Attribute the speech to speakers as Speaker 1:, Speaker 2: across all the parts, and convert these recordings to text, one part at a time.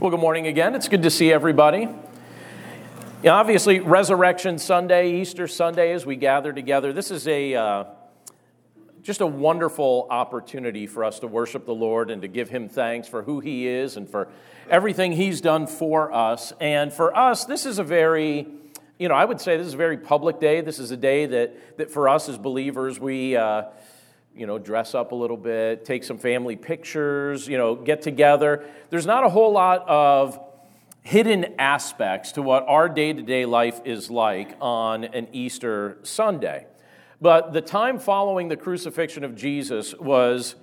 Speaker 1: Well, good morning again. It's good to see everybody. Obviously, Resurrection Sunday, Easter Sunday, as we gather together, this is a uh, just a wonderful opportunity for us to worship the Lord and to give Him thanks for who He is and for everything He's done for us. And for us, this is a very you know, I would say this is a very public day. This is a day that, that for us as believers, we, uh, you know, dress up a little bit, take some family pictures, you know, get together. There's not a whole lot of hidden aspects to what our day to day life is like on an Easter Sunday. But the time following the crucifixion of Jesus was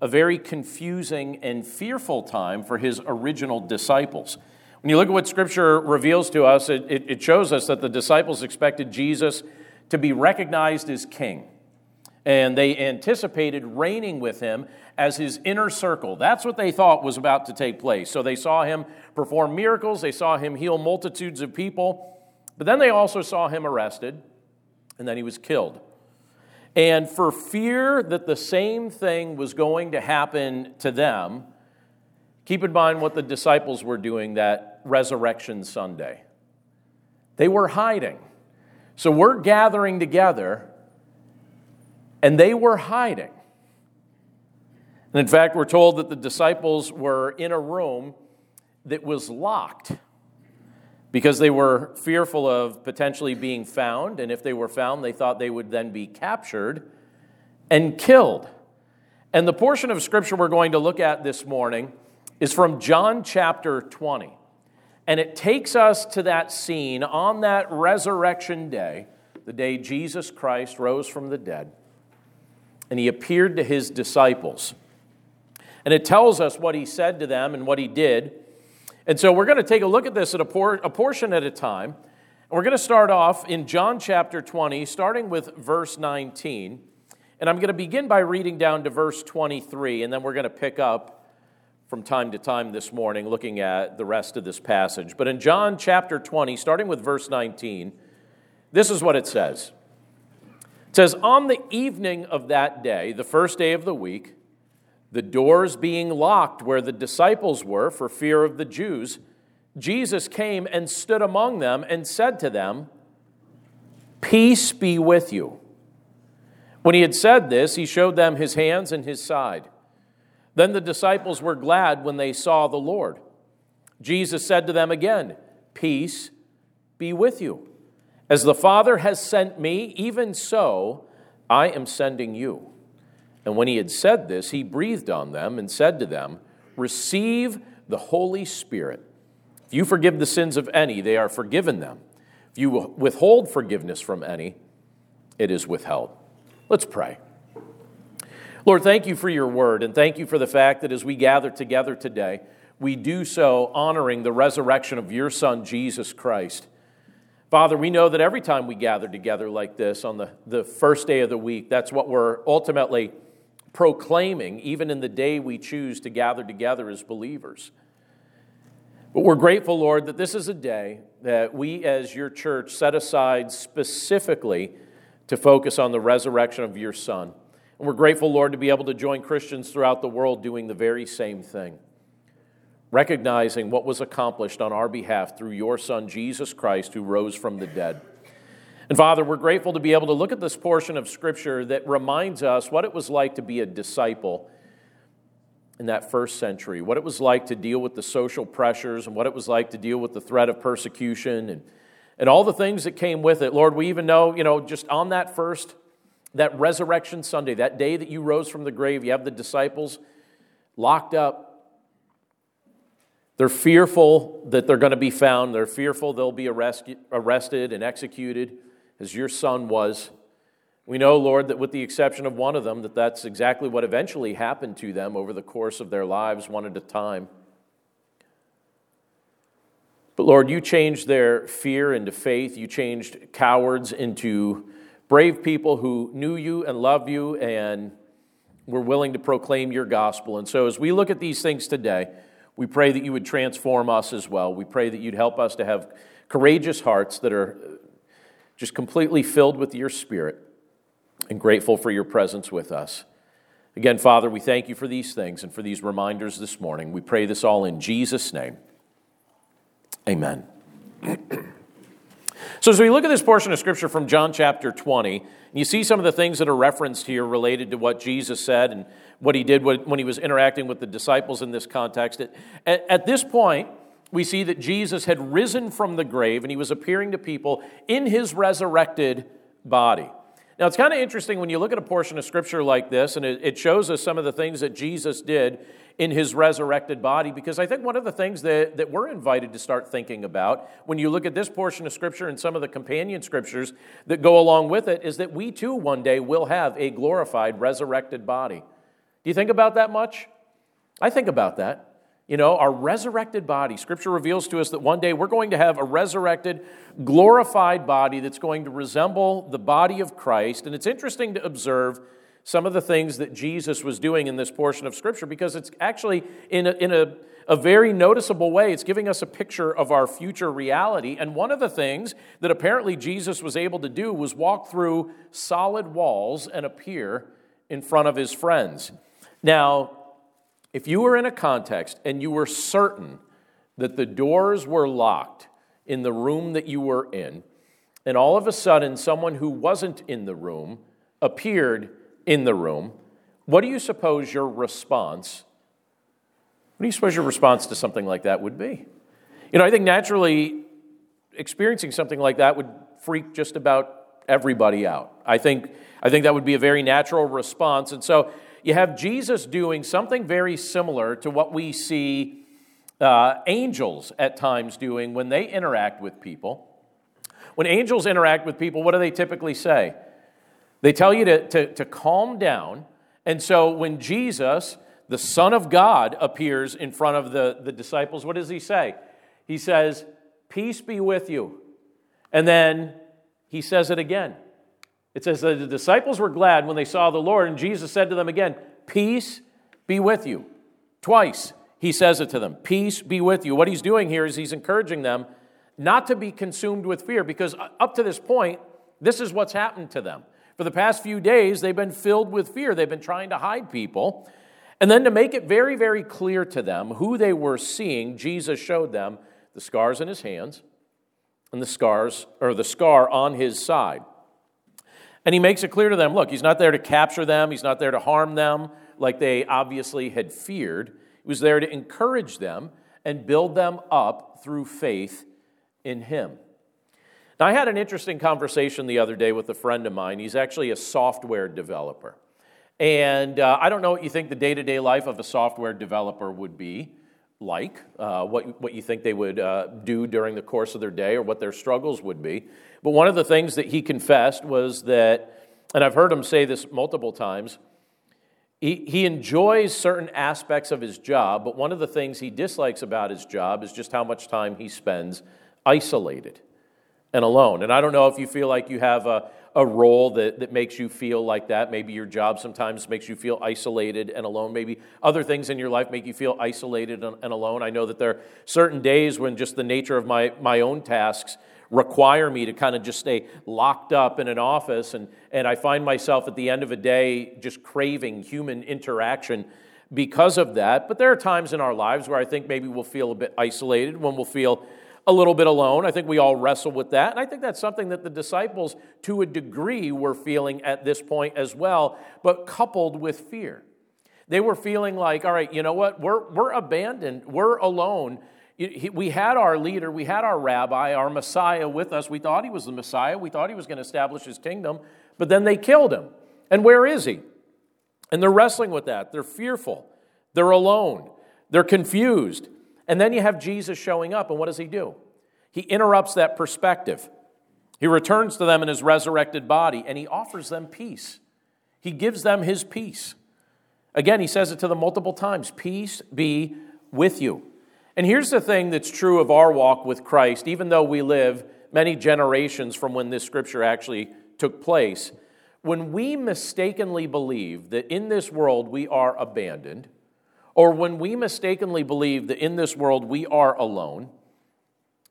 Speaker 1: a very confusing and fearful time for his original disciples. When you look at what Scripture reveals to us, it, it, shows us that the disciples expected Jesus to be recognized as king and they anticipated reigning with him as his inner circle. That's what they thought was about to take place. So they saw him perform miracles, they saw him heal multitudes of people, but then they also saw him arrested, and then he was killed. And for fear that the same thing was going to happen to them, keep in mind what the disciples were doing that resurrection Sunday. They were hiding. So we're gathering together and they were hiding. And in fact, we're told that the disciples were in a room that was locked because they were fearful of potentially being found. And if they were found, they thought they would then be captured and killed. And the portion of scripture we're going to look at this morning is from John chapter 20. And it takes us to that scene on that resurrection day, the day Jesus Christ rose from the dead and he appeared to his disciples. And it tells us what he said to them and what he did. And so we're going to take a look at this at a, por- a portion at a time. We're going to start off in John chapter 20, starting with verse 19. And I'm going to begin by reading down to verse 23, and then we're going to pick up from time to time this morning looking at the rest of this passage. But in John chapter 20, starting with verse 19, this is what it says says, On the evening of that day, the first day of the week, the doors being locked where the disciples were for fear of the Jews, Jesus came and stood among them and said to them, Peace be with you. When he had said this, he showed them his hands and his side. Then the disciples were glad when they saw the Lord. Jesus said to them again, Peace be with you. As the Father has sent me, even so I am sending you. And when he had said this, he breathed on them and said to them, Receive the Holy Spirit. If you forgive the sins of any, they are forgiven them. If you withhold forgiveness from any, it is withheld. Let's pray. Lord, thank you for your word, and thank you for the fact that as we gather together today, we do so honoring the resurrection of your Son, Jesus Christ. Father, we know that every time we gather together like this on the, the first day of the week, that's what we're ultimately proclaiming, even in the day we choose to gather together as believers. But we're grateful, Lord, that this is a day that we as your church set aside specifically to focus on the resurrection of your Son. And we're grateful, Lord, to be able to join Christians throughout the world doing the very same thing recognizing what was accomplished on our behalf through your Son, Jesus Christ, who rose from the dead. And Father, we're grateful to be able to look at this portion of Scripture that reminds us what it was like to be a disciple in that first century, what it was like to deal with the social pressures, and what it was like to deal with the threat of persecution and, and all the things that came with it. Lord, we even know, you know, just on that first, that resurrection Sunday, that day that you rose from the grave, you have the disciples locked up they're fearful that they're going to be found. They're fearful they'll be arrest, arrested and executed, as your son was. We know, Lord, that with the exception of one of them, that that's exactly what eventually happened to them over the course of their lives, one at a time. But Lord, you changed their fear into faith. You changed cowards into brave people who knew you and loved you and were willing to proclaim your gospel. And so, as we look at these things today, we pray that you would transform us as well. We pray that you'd help us to have courageous hearts that are just completely filled with your spirit and grateful for your presence with us. Again, Father, we thank you for these things and for these reminders this morning. We pray this all in Jesus' name. Amen. so, as we look at this portion of Scripture from John chapter 20, you see some of the things that are referenced here related to what Jesus said and what he did when he was interacting with the disciples in this context. At, this point, we see that Jesus had risen from the grave and he was appearing to people in his resurrected body. Now, it's kind of interesting when you look at a portion of scripture like this, and it, shows us some of the things that Jesus did in his resurrected body, because I think one of the things that, that we're invited to start thinking about when you look at this portion of scripture and some of the companion scriptures that go along with it is that we too one day will have a glorified, resurrected body. Do you think about that much? I think about that. You know, our resurrected body. Scripture reveals to us that one day we're going to have a resurrected, glorified body that's going to resemble the body of Christ. And it's interesting to observe some of the things that Jesus was doing in this portion of Scripture because it's actually, in a, in a, a very noticeable way, it's giving us a picture of our future reality. And one of the things that apparently Jesus was able to do was walk through solid walls and appear in front of his friends. Now, if you were in a context and you were certain that the doors were locked in the room that you were in, and all of a sudden someone who wasn't in the room appeared in the room, what do you suppose your response? What do you suppose your response to something like that would be? You know, I think naturally experiencing something like that would freak just about everybody out. I think I think that would be a very natural response. And so you have Jesus doing something very similar to what we see uh, angels at times doing when they interact with people. When angels interact with people, what do they typically say? They tell you to, to, to calm down. And so when Jesus, the Son of God, appears in front of the, the disciples, what does he say? He says, Peace be with you. And then he says it again. It says that the disciples were glad when they saw the Lord, and Jesus said to them again, Peace be with you. Twice he says it to them Peace be with you. What he's doing here is he's encouraging them not to be consumed with fear, because up to this point, this is what's happened to them. For the past few days, they've been filled with fear. They've been trying to hide people. And then to make it very, very clear to them who they were seeing, Jesus showed them the scars in his hands and the scars, or the scar on his side. And he makes it clear to them look, he's not there to capture them, he's not there to harm them like they obviously had feared. He was there to encourage them and build them up through faith in him. Now, I had an interesting conversation the other day with a friend of mine. He's actually a software developer. And uh, I don't know what you think the day to day life of a software developer would be like, uh, what, what you think they would uh, do during the course of their day, or what their struggles would be. But one of the things that he confessed was that, and I've heard him say this multiple times, he, he enjoys certain aspects of his job, but one of the things he dislikes about his job is just how much time he spends isolated and alone. And I don't know if you feel like you have a, a role that, that makes you feel like that. Maybe your job sometimes makes you feel isolated and alone. Maybe other things in your life make you feel isolated and, and alone. I know that there are certain days when just the nature of my, my own tasks require me to kind of just stay locked up in an office. And, and I find myself at the end of a day just craving human interaction because of that. But there are times in our lives where I think maybe we'll feel a bit isolated, when we'll feel a little bit alone. I think we all wrestle with that. And I think that's something that the disciples, to a degree, were feeling at this point as well, but coupled with fear. They were feeling like, all right, you know what? We're, we're abandoned, we're alone. We had our leader, we had our rabbi, our Messiah with us. We thought he was the Messiah, we thought he was going to establish his kingdom, but then they killed him. And where is he? And they're wrestling with that. They're fearful, they're alone, they're confused. And then you have Jesus showing up, and what does he do? He interrupts that perspective. He returns to them in his resurrected body, and he offers them peace. He gives them his peace. Again, he says it to them multiple times Peace be with you. And here's the thing that's true of our walk with Christ, even though we live many generations from when this scripture actually took place. When we mistakenly believe that in this world we are abandoned, or when we mistakenly believe that in this world we are alone,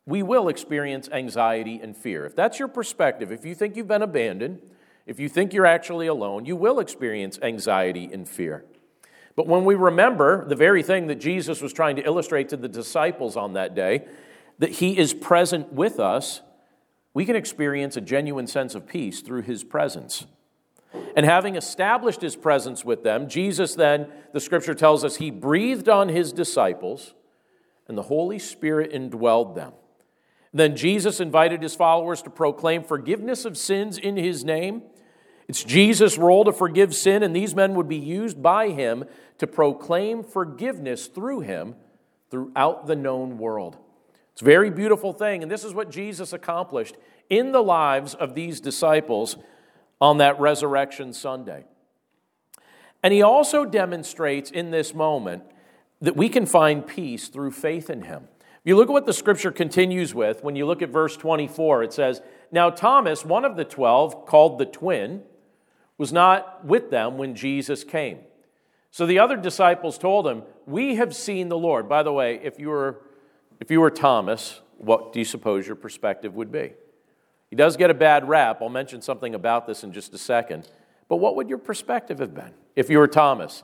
Speaker 1: we will experience anxiety and fear. If that's your perspective, if you think you've been abandoned, if you think you're actually alone, you will experience anxiety and fear. But when we remember the very thing that Jesus was trying to illustrate to the disciples on that day, that He is present with us, we can experience a genuine sense of peace through His presence. And having established His presence with them, Jesus then, the scripture tells us, He breathed on His disciples, and the Holy Spirit indwelled them. Then Jesus invited His followers to proclaim forgiveness of sins in His name. It's Jesus' role to forgive sin, and these men would be used by Him to proclaim forgiveness through Him throughout the known world. It's a very beautiful thing, and this is what Jesus accomplished in the lives of these disciples on that resurrection Sunday. And he also demonstrates in this moment that we can find peace through faith in him. If you look at what the scripture continues with, when you look at verse 24, it says, Now Thomas, one of the twelve, called the twin, was not with them when Jesus came. So the other disciples told him, We have seen the Lord. By the way, if you were if you were Thomas, what do you suppose your perspective would be? He does get a bad rap. I'll mention something about this in just a second. But what would your perspective have been if you were Thomas?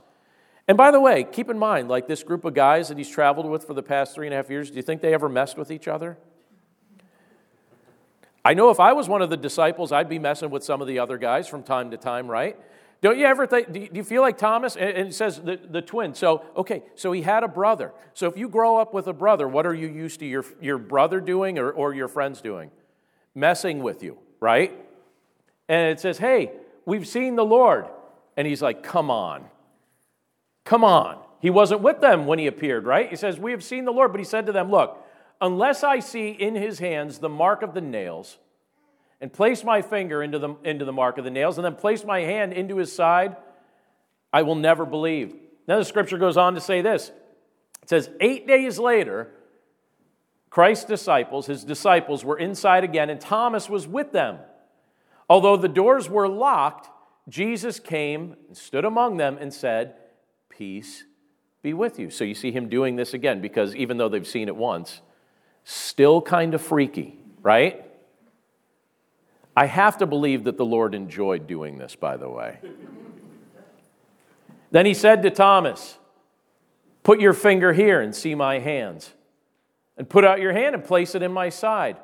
Speaker 1: And by the way, keep in mind, like this group of guys that he's traveled with for the past three and a half years, do you think they ever messed with each other? I know if I was one of the disciples, I'd be messing with some of the other guys from time to time, right? Don't you ever think, do you feel like Thomas? And it says the, the twin. So, okay, so he had a brother. So if you grow up with a brother, what are you used to your, your brother doing or, or your friends doing? Messing with you, right? And it says, hey, we've seen the Lord. And he's like, come on. Come on. He wasn't with them when he appeared, right? He says, we have seen the Lord. But he said to them, look, unless I see in his hands the mark of the nails, and place my finger into the, into the mark of the nails and then place my hand into his side, I will never believe. Now, the scripture goes on to say this it says, Eight days later, Christ's disciples, his disciples, were inside again, and Thomas was with them. Although the doors were locked, Jesus came and stood among them and said, Peace be with you. So you see him doing this again because even though they've seen it once, still kind of freaky, right? I have to believe that the Lord enjoyed doing this, by the way. then he said to Thomas, Put your finger here and see my hands, and put out your hand and place it in my side.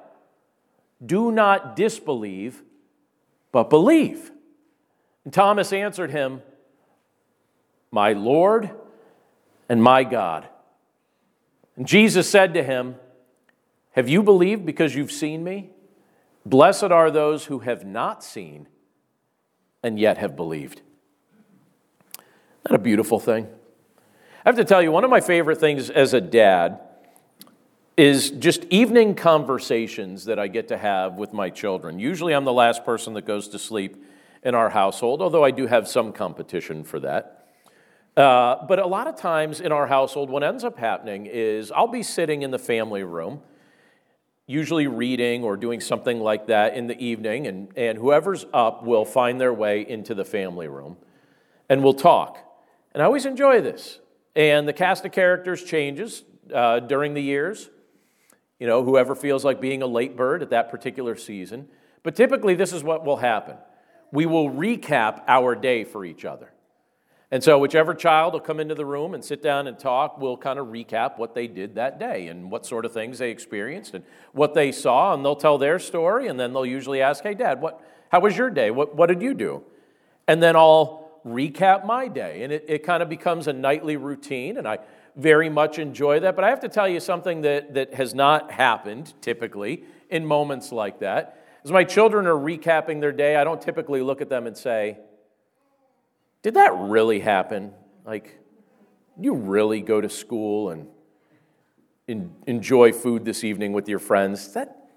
Speaker 1: Do not disbelieve, but believe. And Thomas answered him, My Lord and my God. And Jesus said to him, Have you believed because you've seen me? Blessed are those who have not seen and yet have believed. Not a beautiful thing. I have to tell you, one of my favorite things as a dad is just evening conversations that I get to have with my children. Usually, I'm the last person that goes to sleep in our household, although I do have some competition for that. Uh, but a lot of times in our household, what ends up happening is I'll be sitting in the family room usually reading or doing something like that in the evening, and, and whoever's up will find their way into the family room and we'll talk. And I always enjoy this. And the cast of characters changes uh, during the years. You know, whoever feels like being a late bird at that particular season. But typically, this is what will happen we will recap our day for each other. And so, whichever child will come into the room and sit down and talk, we'll kind of recap what they did that day and what sort of things they experienced and what they saw, and they'll tell their story, and then they'll usually ask, Hey, Dad, what, how was your day? What, what did you do? And then I'll recap my day. And it, it kind of becomes a nightly routine, and I very much enjoy that. But I have to tell you something that, that has not happened typically in moments like that. As my children are recapping their day, I don't typically look at them and say, did that really happen? Like, you really go to school and in, enjoy food this evening with your friends? That,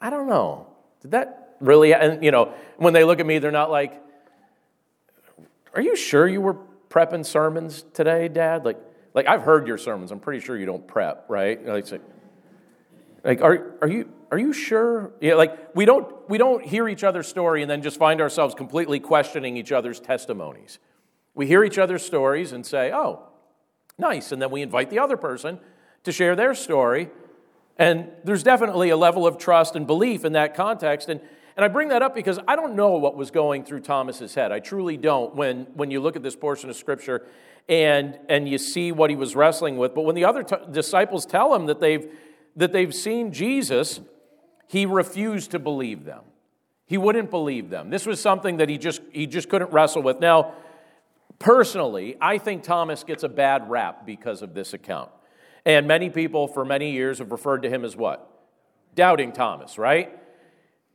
Speaker 1: I don't know. Did that really, and you know, when they look at me, they're not like, are you sure you were prepping sermons today, Dad? Like, like I've heard your sermons. I'm pretty sure you don't prep, right? Like, like are, are you are you sure? Yeah, like we don't we don't hear each other's story and then just find ourselves completely questioning each other's testimonies. We hear each other's stories and say, "Oh, nice," and then we invite the other person to share their story. And there's definitely a level of trust and belief in that context. And, and I bring that up because I don't know what was going through Thomas's head. I truly don't when, when you look at this portion of Scripture and, and you see what he was wrestling with. But when the other t- disciples tell him that they've that they've seen Jesus, he refused to believe them. He wouldn't believe them. This was something that he just, he just couldn't wrestle with. Now, personally, I think Thomas gets a bad rap because of this account. And many people for many years have referred to him as what? Doubting Thomas, right?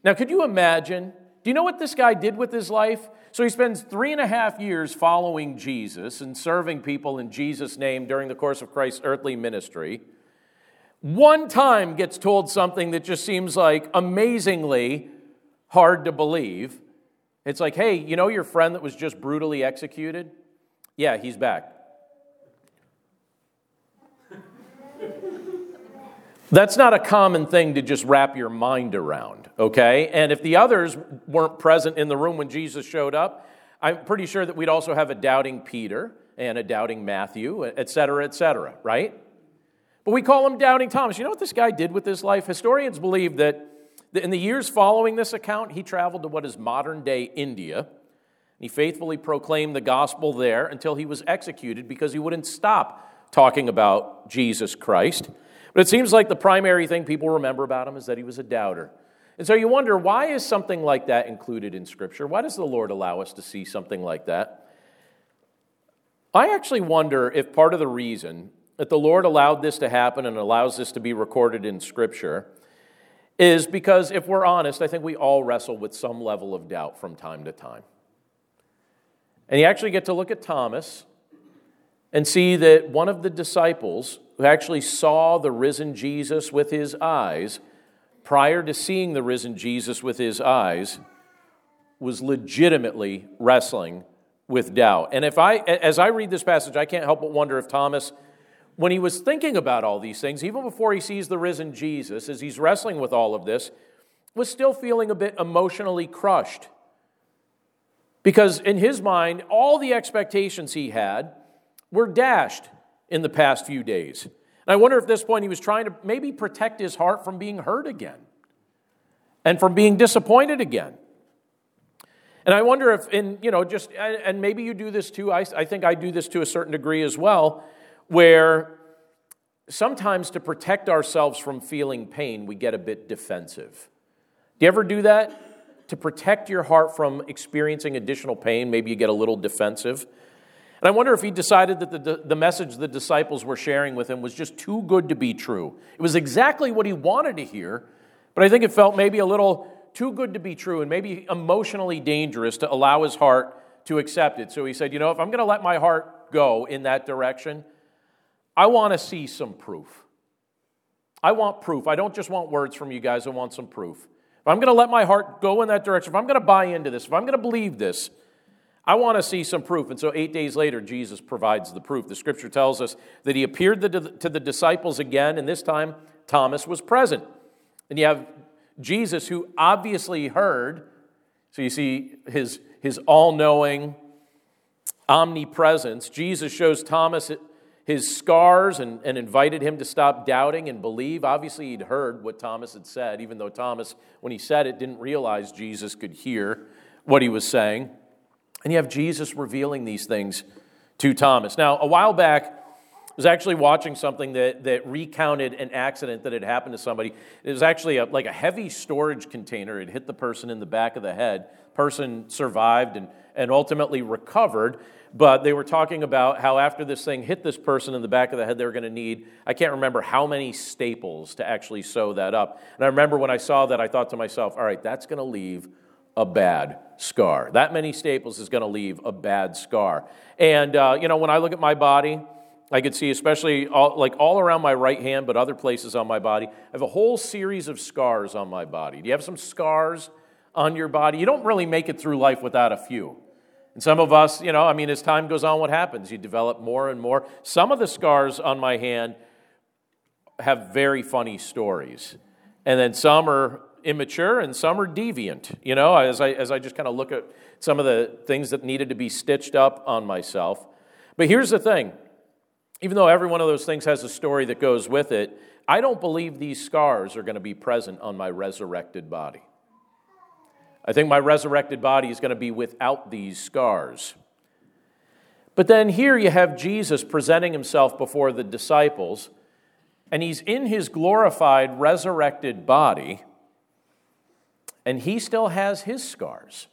Speaker 1: Now, could you imagine? Do you know what this guy did with his life? So he spends three and a half years following Jesus and serving people in Jesus' name during the course of Christ's earthly ministry. One time gets told something that just seems like amazingly hard to believe. It's like, hey, you know your friend that was just brutally executed? Yeah, he's back. That's not a common thing to just wrap your mind around, okay? And if the others weren't present in the room when Jesus showed up, I'm pretty sure that we'd also have a doubting Peter and a doubting Matthew, et cetera, et cetera, right? But we call him doubting Thomas. You know what this guy did with his life? Historians believe that in the years following this account, he traveled to what is modern day India. He faithfully proclaimed the gospel there until he was executed because he wouldn't stop talking about Jesus Christ. But it seems like the primary thing people remember about him is that he was a doubter. And so you wonder why is something like that included in Scripture? Why does the Lord allow us to see something like that? I actually wonder if part of the reason that the Lord allowed this to happen and allows this to be recorded in Scripture is because, if we're honest, I think we all wrestle with some level of doubt from time to time. And you actually get to look at Thomas and see that one of the disciples who actually saw the risen Jesus with his eyes, prior to seeing the risen Jesus with his eyes, was legitimately wrestling with doubt. And if I as I read this passage, I can't help but wonder if Thomas when he was thinking about all these things, even before he sees the risen Jesus, as he's wrestling with all of this, was still feeling a bit emotionally crushed. Because in his mind, all the expectations he had were dashed in the past few days. And I wonder if at this point he was trying to maybe protect his heart from being hurt again and from being disappointed again. And I wonder if, in, you know, just, and maybe you do this too, I, I think I do this to a certain degree as well, where sometimes to protect ourselves from feeling pain, we get a bit defensive. Do you ever do that? To protect your heart from experiencing additional pain, maybe you get a little defensive. And I wonder if he decided that the, the message the disciples were sharing with him was just too good to be true. It was exactly what he wanted to hear, but I think it felt maybe a little too good to be true and maybe emotionally dangerous to allow his heart to accept it. So he said, You know, if I'm going to let my heart go in that direction, I want to see some proof. I want proof. I don't just want words from you guys, I want some proof. If I'm going to let my heart go in that direction, if I'm going to buy into this, if I'm going to believe this, I want to see some proof. And so, eight days later, Jesus provides the proof. The scripture tells us that he appeared to the disciples again, and this time Thomas was present. And you have Jesus, who obviously heard. So, you see his, his all knowing omnipresence. Jesus shows Thomas his scars and, and invited him to stop doubting and believe. Obviously, he'd heard what Thomas had said, even though Thomas, when he said it, didn't realize Jesus could hear what he was saying. And you have Jesus revealing these things to Thomas. Now, a while back, I was actually watching something that, that recounted an accident that had happened to somebody. It was actually a, like a heavy storage container. It hit the person in the back of the head. Person survived and, and ultimately recovered. But they were talking about how after this thing hit this person in the back of the head, they were going to need, I can't remember how many staples to actually sew that up. And I remember when I saw that, I thought to myself, all right, that's going to leave a bad scar. That many staples is going to leave a bad scar. And, uh, you know, when I look at my body, I could see, especially all, like all around my right hand, but other places on my body, I have a whole series of scars on my body. Do you have some scars on your body? You don't really make it through life without a few. And some of us, you know, I mean, as time goes on, what happens? You develop more and more. Some of the scars on my hand have very funny stories. And then some are immature and some are deviant. You know, as I, as I just kind of look at some of the things that needed to be stitched up on myself. But here's the thing even though every one of those things has a story that goes with it, I don't believe these scars are going to be present on my resurrected body. I think my resurrected body is going to be without these scars. But then here you have Jesus presenting himself before the disciples and he's in his glorified, resurrected body, and he still has his scars.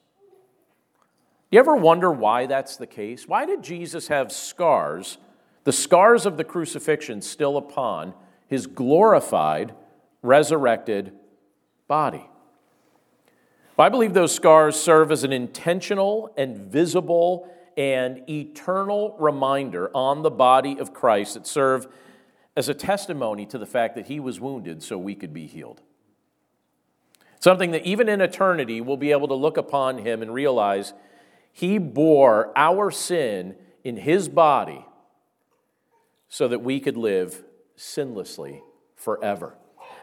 Speaker 1: You ever wonder why that's the case? Why did Jesus have scars, the scars of the crucifixion, still upon his glorified, resurrected body? I believe those scars serve as an intentional and visible and eternal reminder on the body of Christ that serve as a testimony to the fact that he was wounded so we could be healed. Something that even in eternity we'll be able to look upon him and realize he bore our sin in his body so that we could live sinlessly forever.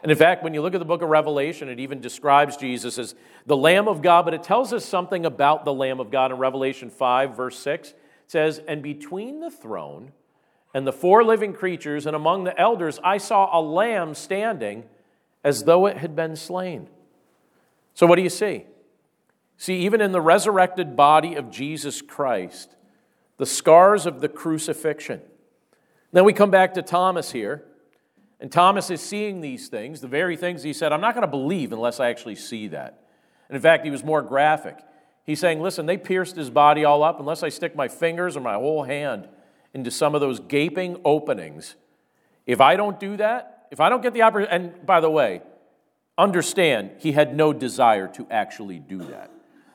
Speaker 1: And in fact, when you look at the book of Revelation, it even describes Jesus as the Lamb of God, but it tells us something about the Lamb of God in Revelation 5, verse 6. It says, And between the throne and the four living creatures and among the elders, I saw a lamb standing as though it had been slain. So, what do you see? See, even in the resurrected body of Jesus Christ, the scars of the crucifixion. Then we come back to Thomas here. And Thomas is seeing these things, the very things he said, I'm not going to believe unless I actually see that. And in fact, he was more graphic. He's saying, Listen, they pierced his body all up. Unless I stick my fingers or my whole hand into some of those gaping openings, if I don't do that, if I don't get the opportunity, and by the way, understand, he had no desire to actually do that.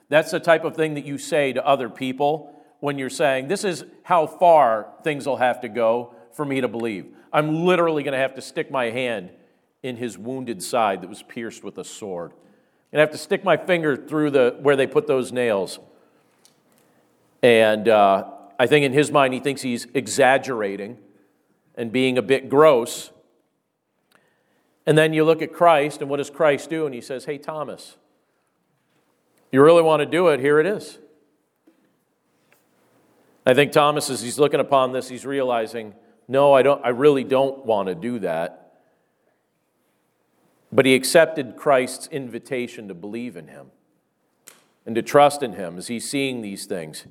Speaker 1: That's the type of thing that you say to other people when you're saying, This is how far things will have to go for me to believe. I'm literally going to have to stick my hand in his wounded side that was pierced with a sword. And I have to stick my finger through the where they put those nails. And uh, I think in his mind, he thinks he's exaggerating and being a bit gross. And then you look at Christ, and what does Christ do? And he says, Hey, Thomas, you really want to do it? Here it is. I think Thomas, as he's looking upon this, he's realizing no, I, don't, I really don't want to do that. But he accepted Christ's invitation to believe in him and to trust in him as he's seeing these things.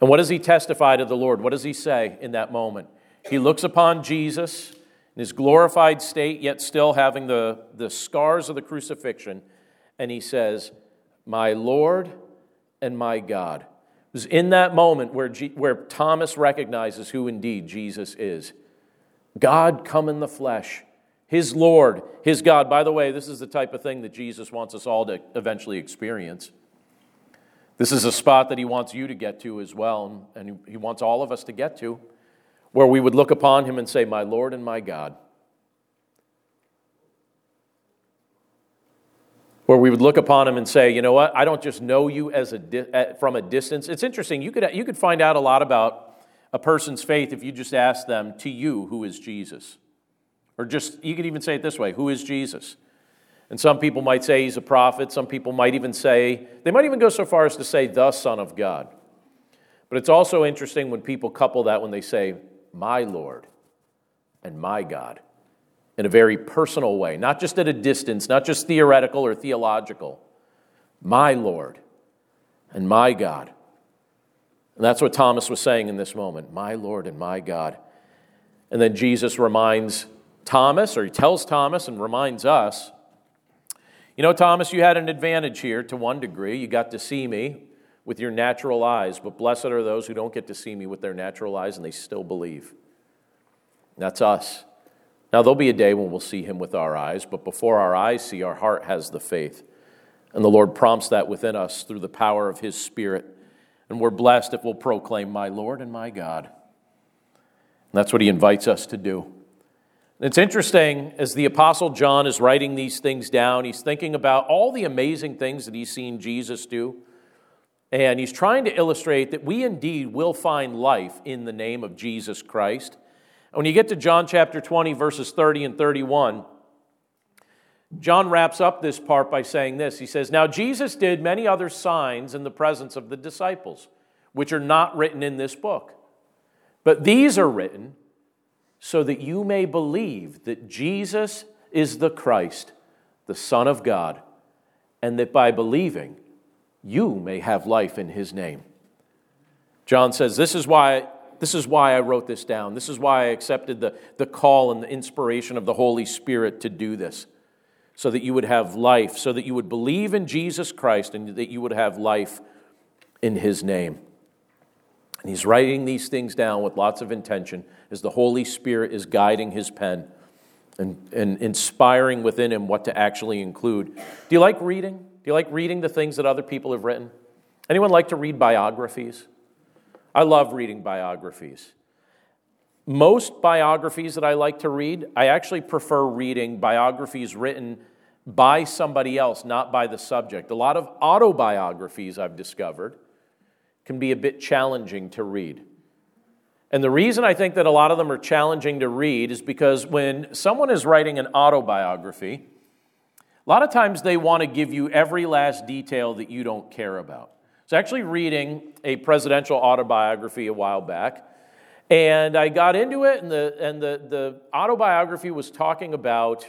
Speaker 1: And what does he testify to the Lord? What does he say in that moment? He looks upon Jesus in his glorified state, yet still having the, the scars of the crucifixion, and he says, My Lord and my God. It was in that moment where, G- where Thomas recognizes who indeed Jesus is God come in the flesh, his Lord, his God. By the way, this is the type of thing that Jesus wants us all to eventually experience. This is a spot that he wants you to get to as well, and he wants all of us to get to, where we would look upon him and say, My Lord and my God. Where we would look upon him and say, you know what, I don't just know you as a di- from a distance. It's interesting. You could, you could find out a lot about a person's faith if you just ask them, to you, who is Jesus? Or just, you could even say it this way who is Jesus? And some people might say he's a prophet. Some people might even say, they might even go so far as to say, the Son of God. But it's also interesting when people couple that when they say, my Lord and my God in a very personal way, not just at a distance, not just theoretical or theological. My Lord and my God. And that's what Thomas was saying in this moment my Lord and my God. And then Jesus reminds Thomas, or he tells Thomas and reminds us, you know, Thomas, you had an advantage here to one degree. You got to see me with your natural eyes, but blessed are those who don't get to see me with their natural eyes and they still believe. that's us. Now, there'll be a day when we'll see him with our eyes, but before our eyes see, our heart has the faith. And the Lord prompts that within us through the power of his Spirit. And we're blessed if we'll proclaim, My Lord and my God. And that's what he invites us to do. It's interesting, as the Apostle John is writing these things down, he's thinking about all the amazing things that he's seen Jesus do. And he's trying to illustrate that we indeed will find life in the name of Jesus Christ. When you get to John chapter 20, verses 30 and 31, John wraps up this part by saying this. He says, Now Jesus did many other signs in the presence of the disciples, which are not written in this book. But these are written so that you may believe that Jesus is the Christ, the Son of God, and that by believing, you may have life in his name. John says, This is why this is why I wrote this down. This is why I accepted the, the call and the inspiration of the Holy Spirit to do this. So that you would have life, so that you would believe in Jesus Christ and that you would have life in His name. And he's writing these things down with lots of intention as the Holy Spirit is guiding his pen and, and inspiring within him what to actually include. Do you like reading? Do you like reading the things that other people have written? Anyone like to read biographies? I love reading biographies. Most biographies that I like to read, I actually prefer reading biographies written by somebody else, not by the subject. A lot of autobiographies I've discovered can be a bit challenging to read. And the reason I think that a lot of them are challenging to read is because when someone is writing an autobiography, a lot of times they want to give you every last detail that you don't care about. So, actually, reading a presidential autobiography a while back, and I got into it, and the, and the, the autobiography was talking about,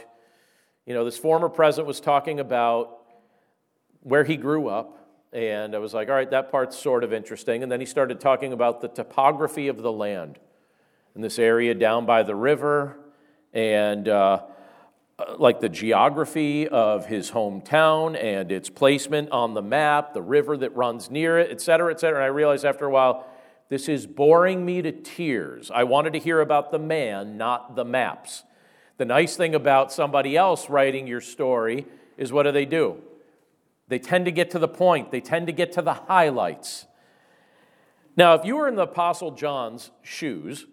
Speaker 1: you know, this former president was talking about where he grew up, and I was like, all right, that part's sort of interesting. And then he started talking about the topography of the land in this area down by the river and uh, like the geography of his hometown and its placement on the map, the river that runs near it, et cetera, et cetera. And I realized after a while, this is boring me to tears. I wanted to hear about the man, not the maps. The nice thing about somebody else writing your story is what do they do? They tend to get to the point, they tend to get to the highlights. Now, if you were in the Apostle John's shoes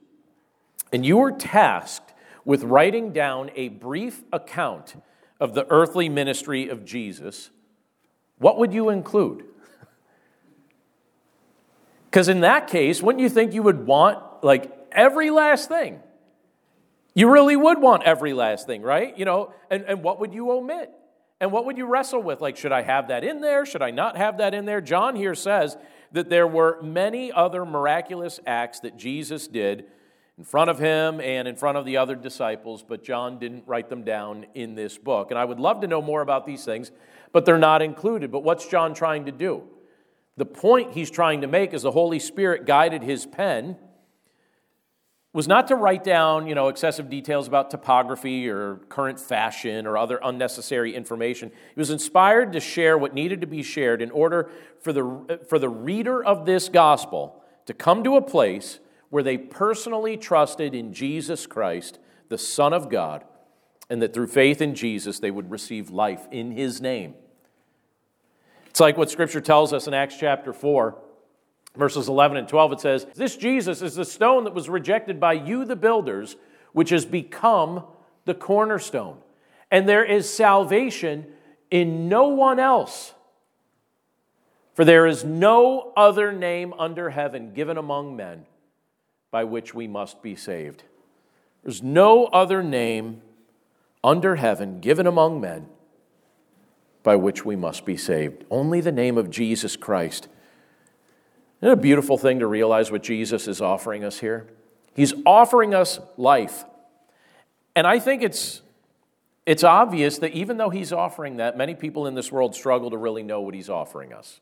Speaker 1: and you were tasked with writing down a brief account of the earthly ministry of Jesus, what would you include? Because in that case, wouldn't you think you would want like every last thing? You really would want every last thing, right? You know, and, and what would you omit? And what would you wrestle with? Like, should I have that in there? Should I not have that in there? John here says that there were many other miraculous acts that Jesus did in front of him and in front of the other disciples, but John didn't write them down in this book. And I would love to know more about these things, but they're not included. But what's John trying to do? The point he's trying to make is the Holy Spirit guided his pen was not to write down, you know, excessive details about topography or current fashion or other unnecessary information. He was inspired to share what needed to be shared in order for the, for the reader of this gospel to come to a place where they personally trusted in Jesus Christ, the Son of God, and that through faith in Jesus they would receive life in his name. It's like what Scripture tells us in Acts chapter 4 verses 11 and 12, it says, This Jesus is the stone that was rejected by you, the builders, which has become the cornerstone. And there is salvation in no one else. For there is no other name under heaven given among men by which we must be saved. There's no other name under heaven given among men by which we must be saved. Only the name of Jesus Christ isn't it a beautiful thing to realize what Jesus is offering us here? He's offering us life. And I think it's, it's obvious that even though he's offering that, many people in this world struggle to really know what he's offering us.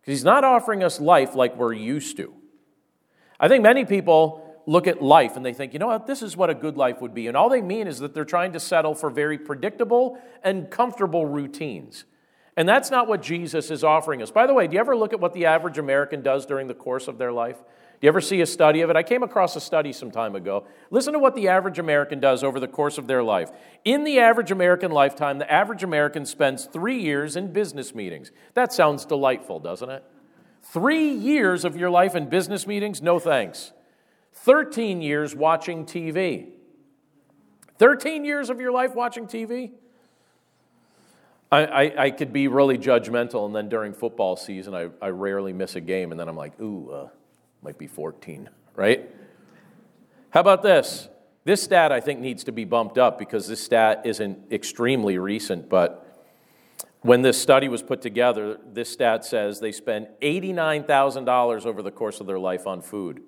Speaker 1: Because he's not offering us life like we're used to. I think many people look at life and they think, you know what, this is what a good life would be. And all they mean is that they're trying to settle for very predictable and comfortable routines. And that's not what Jesus is offering us. By the way, do you ever look at what the average American does during the course of their life? Do you ever see a study of it? I came across a study some time ago. Listen to what the average American does over the course of their life. In the average American lifetime, the average American spends three years in business meetings. That sounds delightful, doesn't it? Three years of your life in business meetings? No thanks. 13 years watching TV. 13 years of your life watching TV? I, I, I, could be really judgmental, and then during football season, I, I rarely miss a game, and then I'm like, ooh, uh, might be 14, right? How about this? This stat I think needs to be bumped up because this stat isn't extremely recent, but when this study was put together, this stat says they spend $89,000 over the course of their life on food.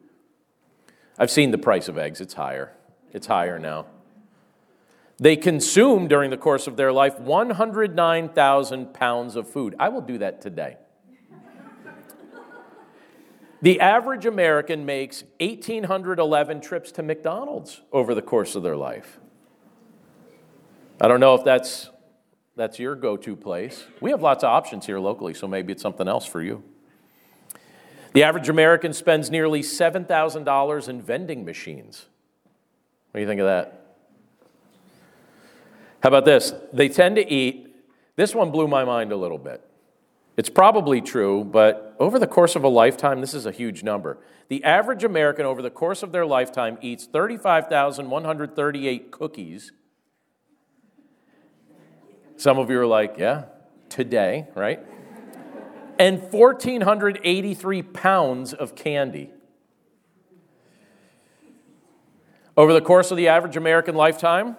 Speaker 1: I've seen the price of eggs, it's higher. It's higher now. They consume during the course of their life 109,000 pounds of food. I will do that today. The average American makes 1,811 trips to McDonald's over the course of their life. I don't know if that's, that's your go to place. We have lots of options here locally, so maybe it's something else for you. The average American spends nearly $7,000 in vending machines. What do you think of that? How about this? They tend to eat, this one blew my mind a little bit. It's probably true, but over the course of a lifetime, this is a huge number. The average American over the course of their lifetime eats 35,138 cookies. Some of you are like, yeah, today, right? and 1,483 pounds of candy. Over the course of the average American lifetime,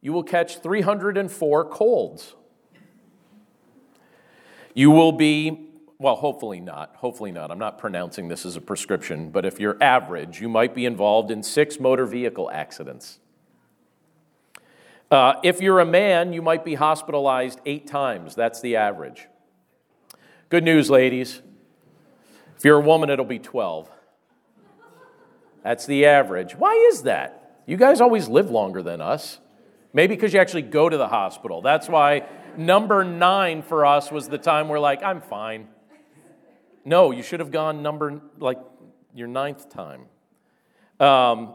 Speaker 1: you will catch 304 colds. You will be, well, hopefully not. Hopefully not. I'm not pronouncing this as a prescription, but if you're average, you might be involved in six motor vehicle accidents. Uh, if you're a man, you might be hospitalized eight times. That's the average. Good news, ladies. If you're a woman, it'll be 12. That's the average. Why is that? You guys always live longer than us. Maybe because you actually go to the hospital. That's why number nine for us was the time we're like, I'm fine. No, you should have gone number, like, your ninth time. Um,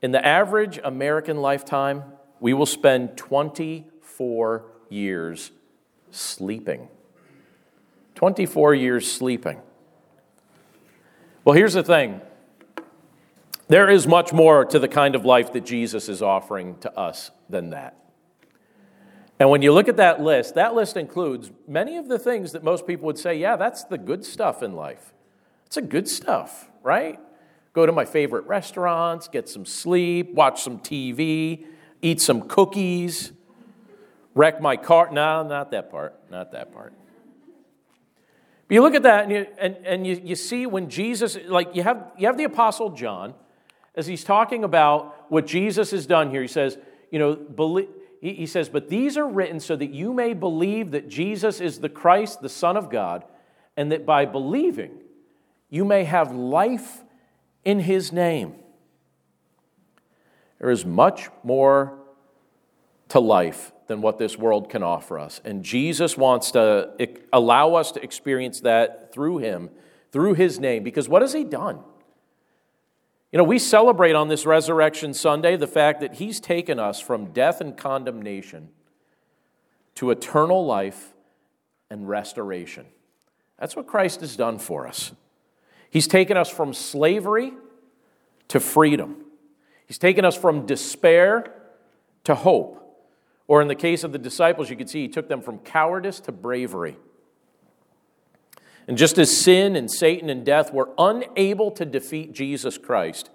Speaker 1: in the average American lifetime, we will spend 24 years sleeping. 24 years sleeping. Well, here's the thing there is much more to the kind of life that Jesus is offering to us than that. And when you look at that list, that list includes many of the things that most people would say, yeah, that's the good stuff in life. It's a good stuff, right? Go to my favorite restaurants, get some sleep, watch some TV, eat some cookies, wreck my car. No, not that part. Not that part. But you look at that and you, and, and you, you see when Jesus, like you have, you have the Apostle John, as he's talking about what Jesus has done here, he says, you know, believe, he, he says, but these are written so that you may believe that Jesus is the Christ, the Son of God, and that by believing you may have life in his name. There is much more to life than what this world can offer us. And Jesus wants to allow us to experience that through him, through his name, because what has he done? You know, we celebrate on this Resurrection Sunday the fact that he's taken us from death and condemnation to eternal life and restoration. That's what Christ has done for us. He's taken us from slavery to freedom. He's taken us from despair to hope. Or in the case of the disciples, you can see he took them from cowardice to bravery. And just as sin and Satan and death were unable to defeat Jesus Christ,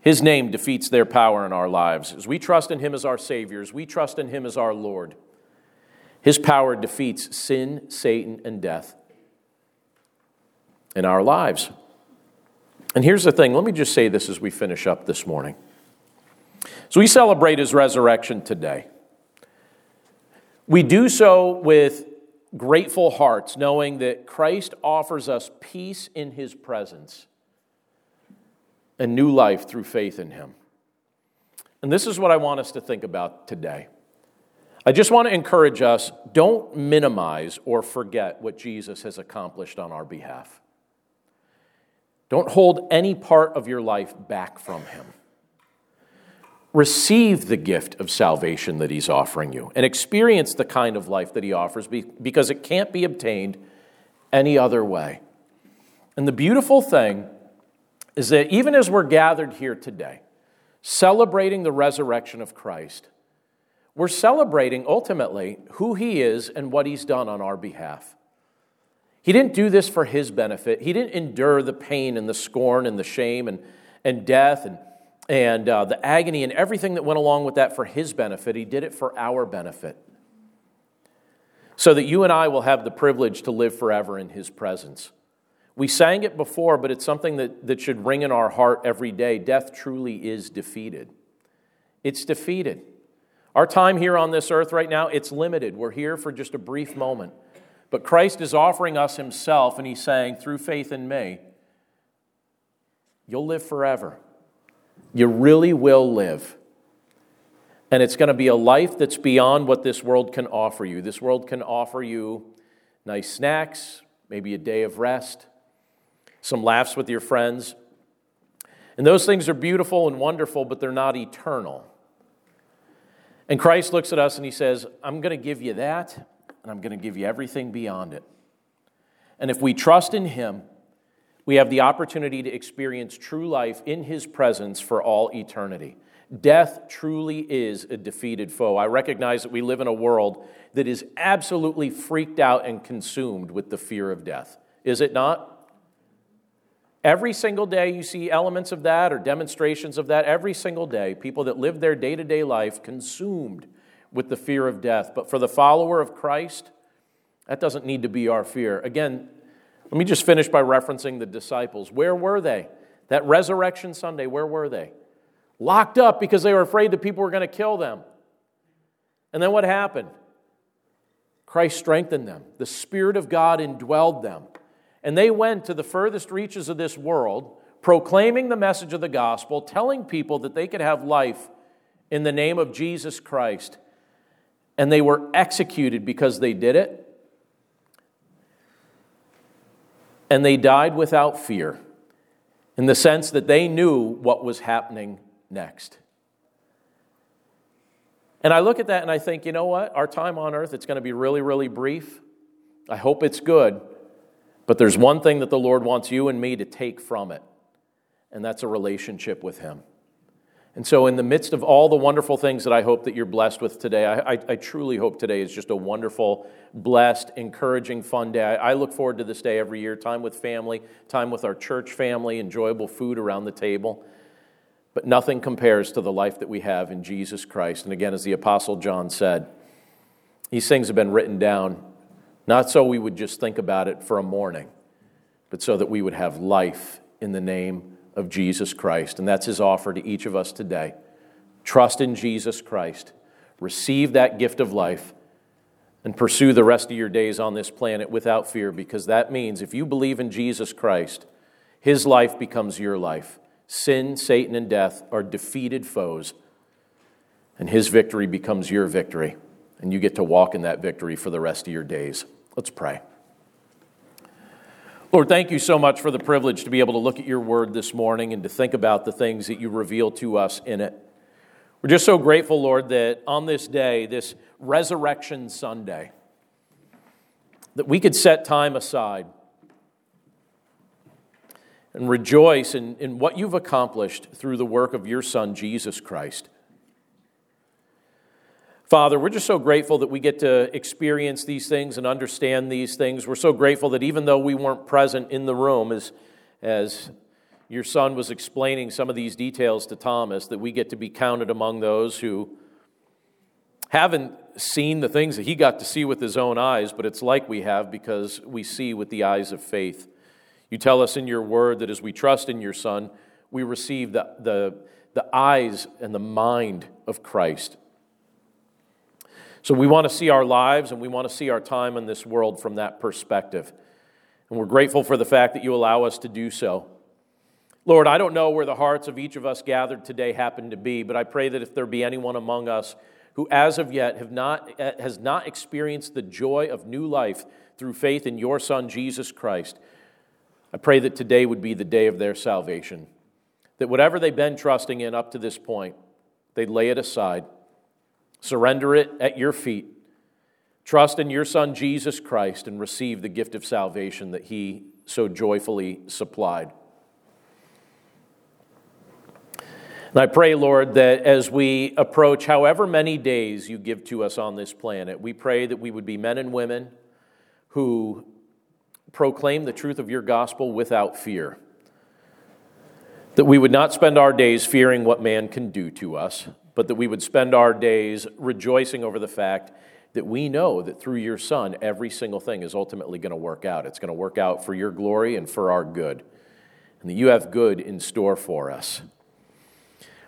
Speaker 1: his name defeats their power in our lives. As we trust in him as our Savior, as we trust in him as our Lord, his power defeats sin, Satan, and death in our lives. And here's the thing let me just say this as we finish up this morning. So we celebrate his resurrection today. We do so with grateful hearts, knowing that Christ offers us peace in his presence and new life through faith in him. And this is what I want us to think about today. I just want to encourage us don't minimize or forget what Jesus has accomplished on our behalf. Don't hold any part of your life back from him receive the gift of salvation that he's offering you and experience the kind of life that he offers because it can't be obtained any other way. And the beautiful thing is that even as we're gathered here today, celebrating the resurrection of Christ, we're celebrating ultimately who he is and what he's done on our behalf. He didn't do this for his benefit. He didn't endure the pain and the scorn and the shame and, and death and and uh, the agony and everything that went along with that for his benefit. He did it for our benefit. So that you and I will have the privilege to live forever in his presence. We sang it before, but it's something that, that should ring in our heart every day. Death truly is defeated. It's defeated. Our time here on this earth right now, it's limited. We're here for just a brief moment. But Christ is offering us himself, and he's saying, through faith in me, you'll live forever. You really will live. And it's going to be a life that's beyond what this world can offer you. This world can offer you nice snacks, maybe a day of rest, some laughs with your friends. And those things are beautiful and wonderful, but they're not eternal. And Christ looks at us and he says, I'm going to give you that, and I'm going to give you everything beyond it. And if we trust in him, we have the opportunity to experience true life in his presence for all eternity. Death truly is a defeated foe. I recognize that we live in a world that is absolutely freaked out and consumed with the fear of death. Is it not? Every single day you see elements of that or demonstrations of that. Every single day, people that live their day to day life consumed with the fear of death. But for the follower of Christ, that doesn't need to be our fear. Again, let me just finish by referencing the disciples. Where were they? That resurrection Sunday, where were they? locked up because they were afraid that people were going to kill them. And then what happened? Christ strengthened them. The Spirit of God indwelled them. And they went to the furthest reaches of this world, proclaiming the message of the gospel, telling people that they could have life in the name of Jesus Christ. And they were executed because they did it. And they died without fear, in the sense that they knew what was happening next. And I look at that and I think, you know what? Our time on earth, it's going to be really, really brief. I hope it's good. But there's one thing that the Lord wants you and me to take from it, and that's a relationship with Him. And so, in the midst of all the wonderful things that I hope that you're blessed with today, I, I, I truly hope today is just a wonderful, blessed, encouraging, fun day. I, I look forward to this day every year time with family, time with our church family, enjoyable food around the table. But nothing compares to the life that we have in Jesus Christ. And again, as the Apostle John said, these things have been written down not so we would just think about it for a morning, but so that we would have life in the name of Jesus Christ. And that's his offer to each of us today. Trust in Jesus Christ, receive that gift of life, and pursue the rest of your days on this planet without fear, because that means if you believe in Jesus Christ, his life becomes your life. Sin, Satan, and death are defeated foes, and his victory becomes your victory, and you get to walk in that victory for the rest of your days. Let's pray. Lord, thank you so much for the privilege to be able to look at your word this morning and to think about the things that you reveal to us in it. We're just so grateful, Lord, that on this day, this Resurrection Sunday, that we could set time aside and rejoice in, in what you've accomplished through the work of your Son, Jesus Christ. Father, we're just so grateful that we get to experience these things and understand these things. We're so grateful that even though we weren't present in the room as, as your son was explaining some of these details to Thomas, that we get to be counted among those who haven't seen the things that he got to see with his own eyes, but it's like we have because we see with the eyes of faith. You tell us in your word that as we trust in your Son, we receive the, the, the eyes and the mind of Christ. So we want to see our lives and we want to see our time in this world from that perspective. And we're grateful for the fact that you allow us to do so. Lord, I don't know where the hearts of each of us gathered today happen to be, but I pray that if there be anyone among us who as of yet have not, eh, has not experienced the joy of new life through faith in your Son, Jesus Christ, I pray that today would be the day of their salvation. That whatever they've been trusting in up to this point, they'd lay it aside, surrender it at your feet, trust in your Son, Jesus Christ, and receive the gift of salvation that He so joyfully supplied. And I pray, Lord, that as we approach however many days you give to us on this planet, we pray that we would be men and women who proclaim the truth of your gospel without fear. That we would not spend our days fearing what man can do to us, but that we would spend our days rejoicing over the fact that we know that through your Son, every single thing is ultimately going to work out. It's going to work out for your glory and for our good, and that you have good in store for us.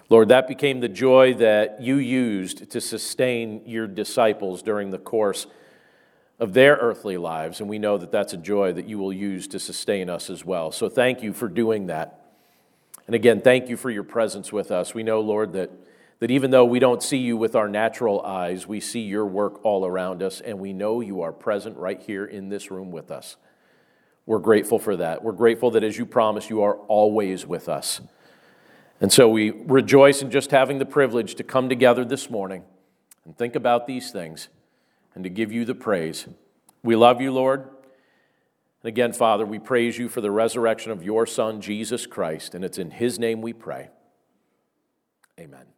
Speaker 1: Lord, that became the joy that you used to sustain your disciples during the course of their earthly lives, and we know that that's a joy that you will use to sustain us as well. So thank you for doing that. And again, thank you for your presence with us. We know, Lord, that, that even though we don't see you with our natural eyes, we see your work all around us, and we know you are present right here in this room with us. We're grateful for that. We're grateful that as you promised, you are always with us. And so we rejoice in just having the privilege to come together this morning and think about these things and to give you the praise. We love you, Lord. And again, Father, we praise you for the resurrection of your Son, Jesus Christ, and it's in his name we pray. Amen.